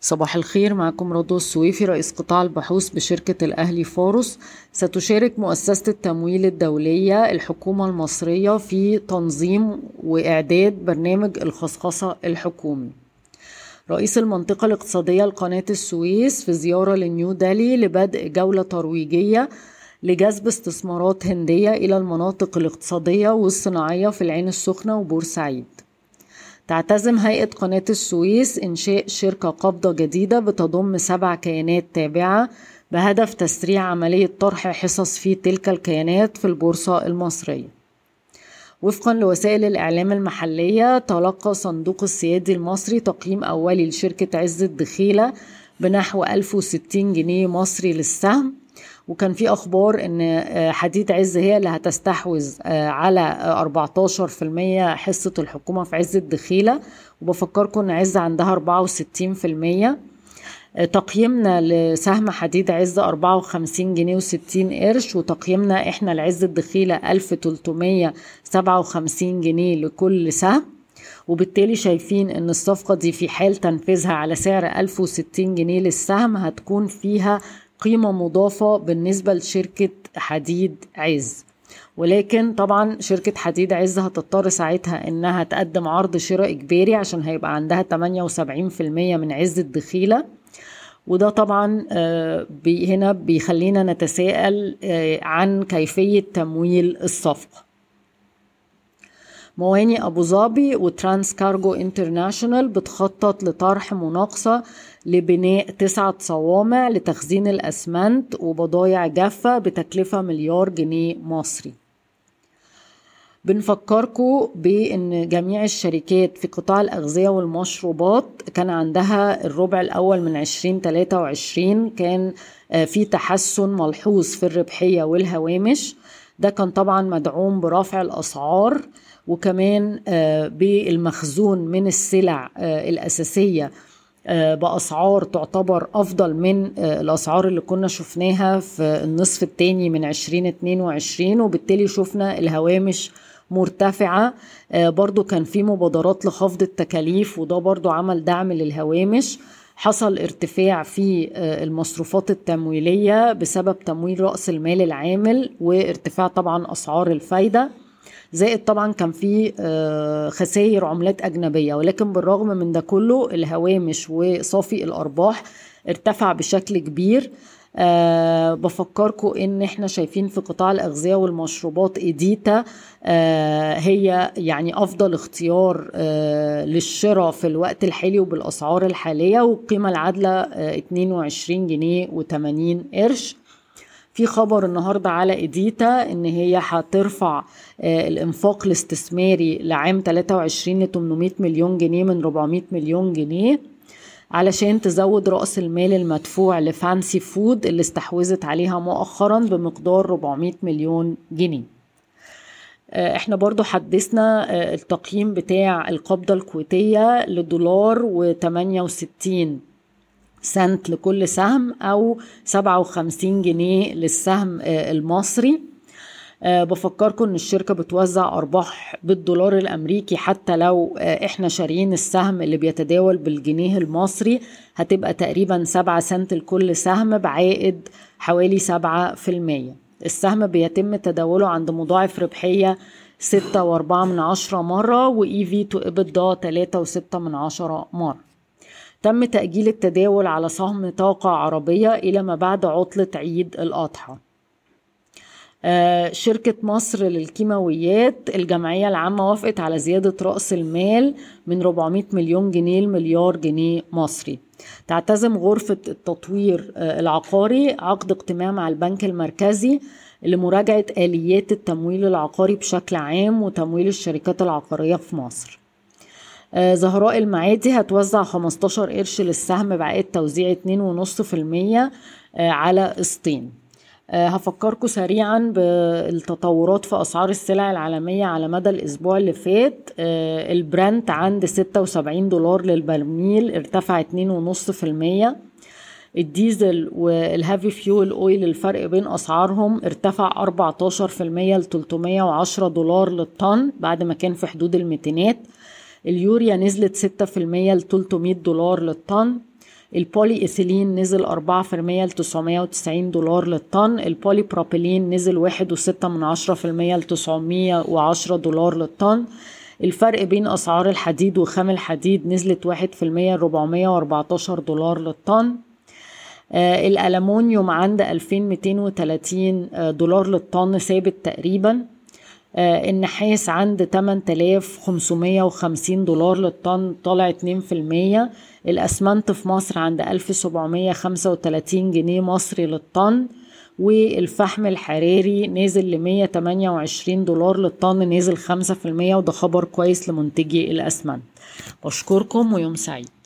صباح الخير معكم رضوى السويفي رئيس قطاع البحوث بشركة الأهلي فاروس ستشارك مؤسسة التمويل الدولية الحكومة المصرية في تنظيم وإعداد برنامج الخصخصة الحكومي. رئيس المنطقة الاقتصادية لقناة السويس في زيارة لنيو دلهي لبدء جولة ترويجية لجذب استثمارات هندية إلى المناطق الاقتصادية والصناعية في العين السخنة وبورسعيد. تعتزم هيئة قناة السويس إنشاء شركة قابضة جديدة بتضم سبع كيانات تابعة بهدف تسريع عملية طرح حصص في تلك الكيانات في البورصة المصرية. وفقا لوسائل الإعلام المحلية تلقى صندوق السيادي المصري تقييم أولي لشركة عز الدخيلة بنحو 1060 جنيه مصري للسهم وكان في أخبار إن آه، حديد عز هي اللي هتستحوذ آه، على 14% حصة الحكومة في عز الدخيلة. وبفكركم إن عز عندها 64% آه، تقييمنا لسهم حديد عز 54 جنيه و60 قرش. وتقييمنا إحنا لعز الدخيلة 1357 جنيه لكل سهم. وبالتالي شايفين إن الصفقة دي في حال تنفيذها على سعر 1060 جنيه للسهم هتكون فيها قيمة مضافة بالنسبة لشركة حديد عز. ولكن طبعا شركة حديد عز هتضطر ساعتها إنها تقدم عرض شراء إجباري عشان هيبقى عندها 78% من عز الدخيلة. وده طبعا آه، هنا بيخلينا نتساءل آه، عن كيفية تمويل الصفقة. مواني أبو ظبي و Trans Cargo International بتخطط لطرح مناقصة لبناء تسعة صوامع لتخزين الأسمنت وبضايع جافة بتكلفة مليار جنيه مصري. بنفكركم بإن جميع الشركات في قطاع الأغذية والمشروبات كان عندها الربع الأول من 2023 كان آه، في تحسن ملحوظ في الربحية والهوامش. ده كان طبعا مدعوم برفع الأسعار وكمان آه، بالمخزون من السلع آه، الأساسية بأسعار تعتبر أفضل من الأسعار اللي كنا شفناها في النصف الثاني من 2022 وبالتالي شفنا الهوامش مرتفعة. آه، برضو كان في مبادرات لخفض التكاليف وده برضو عمل دعم للهوامش. حصل ارتفاع في آه، المصروفات التمويلية بسبب تمويل رأس المال العامل وارتفاع طبعا أسعار الفايدة. زائد طبعا كان في آه، خسائر عملات أجنبية. ولكن بالرغم من ده كله الهوامش وصافي الأرباح ارتفع بشكل كبير. أه بفكركم إن إحنا شايفين في قطاع الأغذية والمشروبات ايديتا أه هي يعني أفضل اختيار أه للشراء في الوقت الحالي وبالأسعار الحالية والقيمه العادلة أه 22 جنيه و80 قرش. في خبر النهارده على ايديتا إن هي هترفع آه، الإنفاق الاستثماري لعام 23 ل 800 مليون جنيه من 400 مليون جنيه. علشان تزود رأس المال المدفوع ل Fancy Food اللي استحوذت عليها مؤخرا بمقدار 400 مليون جنيه. آه، إحنا برضو حدثنا آه، التقييم بتاع القبضة الكويتية لدولار و68 سنت لكل سهم أو 57 جنيه للسهم آه، المصري. أه بفكركم إن الشركة بتوزع أرباح بالدولار الأمريكي حتى لو أه إحنا شاريين السهم اللي بيتداول بالجنيه المصري هتبقى تقريبا 7 سنت لكل سهم بعائد حوالي 7% السهم بيتم تداوله عند مضاعف ربحية ستة وأربعة من عشرة مرة وإي في تو إبدا تلاتة وستة من عشرة مرة. تم تأجيل التداول على سهم طاقة عربية إلى ما بعد عطلة عيد الأضحى. آه، شركة مصر للكيماويات الجمعية العامة وافقت على زيادة رأس المال من 400 مليون جنيه لمليار جنيه مصري. تعتزم غرفة التطوير آه، العقاري عقد اجتماع مع البنك المركزي لمراجعة آليات التمويل العقاري بشكل عام وتمويل الشركات العقارية في مصر. آه، زهراء المعادي هتوزع 15 قرش للسهم بعائد توزيع 2.5% على قسطين. آه، هفكركم سريعا بالتطورات في أسعار السلع العالمية على مدى الأسبوع اللي فات. آه، البرنت عند 76 دولار للبرميل ارتفع 2.5% الديزل وال heavy fuel oil الفرق بين أسعارهم ارتفع 14% ل 310 دولار للطن بعد ما كان في حدود الميتينات. اليوريا نزلت 6% ل 300 دولار للطن. البولي إيثيلين نزل 4% ل 990 دولار للطن. البولي بروبيلين نزل 1.6 من 10% ل 910 دولار للطن. الفرق بين أسعار الحديد وخام الحديد نزلت 1% ل 414 دولار للطن. آه الألمونيوم عند 2230 دولار للطن ثابت تقريبا. آه النحاس عند 8550 دولار للطن طالع 2% الأسمنت في مصر عند 1735 جنيه مصري للطن. والفحم الحراري نازل ل 128 دولار للطن نازل 5% وده خبر كويس لمنتجي الأسمنت. بشكركم ويوم سعيد.